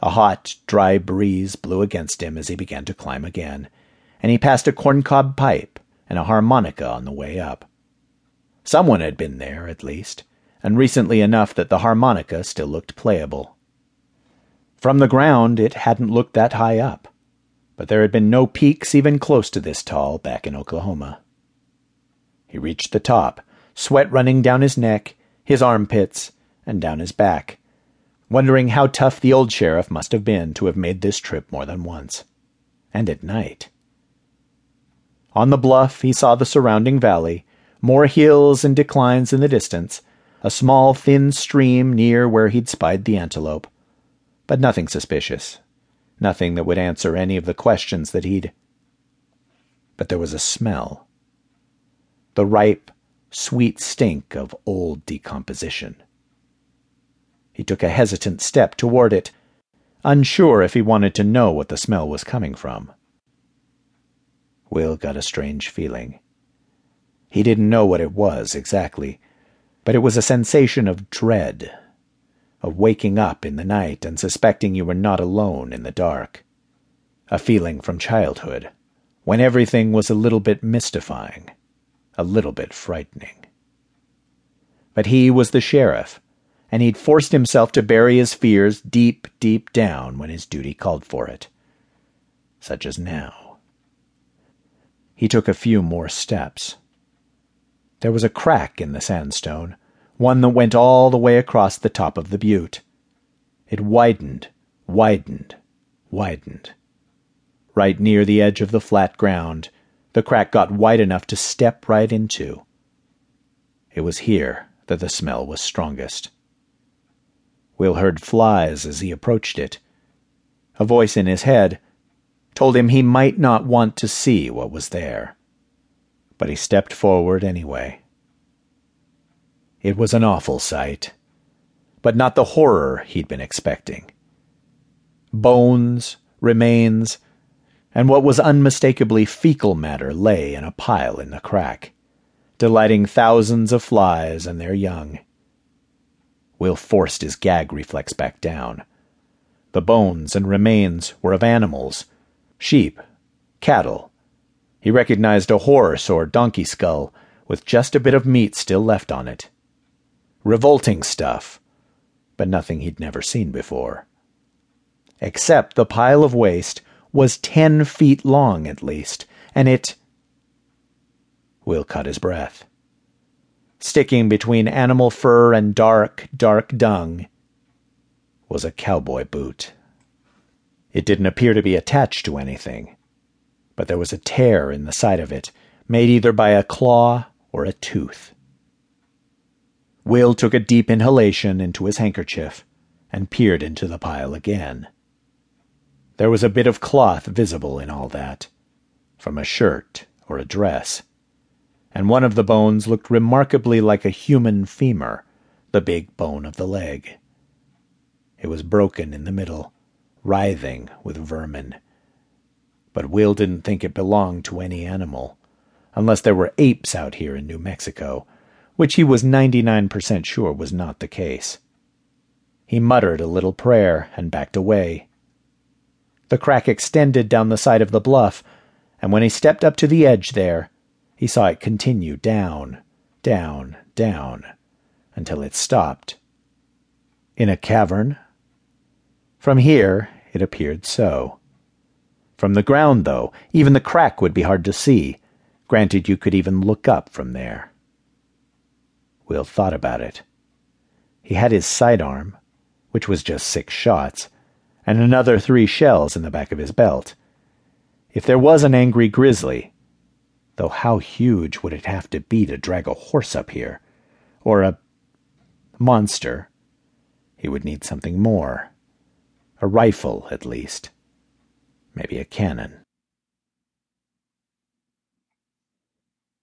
A hot, dry breeze blew against him as he began to climb again, and he passed a corncob pipe and a harmonica on the way up. Someone had been there, at least, and recently enough that the harmonica still looked playable. From the ground, it hadn't looked that high up, but there had been no peaks even close to this tall back in Oklahoma. He reached the top, sweat running down his neck, his armpits, and down his back, wondering how tough the old sheriff must have been to have made this trip more than once. And at night. On the bluff, he saw the surrounding valley, more hills and declines in the distance, a small thin stream near where he'd spied the antelope. But nothing suspicious. Nothing that would answer any of the questions that he'd. But there was a smell. The ripe, sweet stink of old decomposition. He took a hesitant step toward it, unsure if he wanted to know what the smell was coming from. Will got a strange feeling. He didn't know what it was exactly, but it was a sensation of dread, of waking up in the night and suspecting you were not alone in the dark. A feeling from childhood, when everything was a little bit mystifying, a little bit frightening. But he was the sheriff, and he'd forced himself to bury his fears deep, deep down when his duty called for it. Such as now. He took a few more steps. There was a crack in the sandstone, one that went all the way across the top of the butte. It widened, widened, widened. Right near the edge of the flat ground, the crack got wide enough to step right into. It was here that the smell was strongest. Will heard flies as he approached it. A voice in his head told him he might not want to see what was there. But he stepped forward anyway. It was an awful sight, but not the horror he'd been expecting. Bones, remains, and what was unmistakably fecal matter lay in a pile in the crack, delighting thousands of flies and their young. Will forced his gag reflex back down. The bones and remains were of animals sheep, cattle. He recognized a horse or donkey skull with just a bit of meat still left on it. Revolting stuff, but nothing he'd never seen before. Except the pile of waste was ten feet long at least, and it. Will cut his breath. Sticking between animal fur and dark, dark dung was a cowboy boot. It didn't appear to be attached to anything, but there was a tear in the side of it, made either by a claw or a tooth. Will took a deep inhalation into his handkerchief and peered into the pile again. There was a bit of cloth visible in all that, from a shirt or a dress, and one of the bones looked remarkably like a human femur, the big bone of the leg. It was broken in the middle, writhing with vermin. But Will didn't think it belonged to any animal, unless there were apes out here in New Mexico, which he was 99% sure was not the case. He muttered a little prayer and backed away, the crack extended down the side of the bluff, and when he stepped up to the edge there, he saw it continue down, down, down, until it stopped. In a cavern? From here, it appeared so. From the ground, though, even the crack would be hard to see, granted you could even look up from there. Will thought about it. He had his sidearm, which was just six shots, and another three shells in the back of his belt. If there was an angry grizzly, though how huge would it have to be to drag a horse up here? Or a monster? He would need something more. A rifle, at least. Maybe a cannon.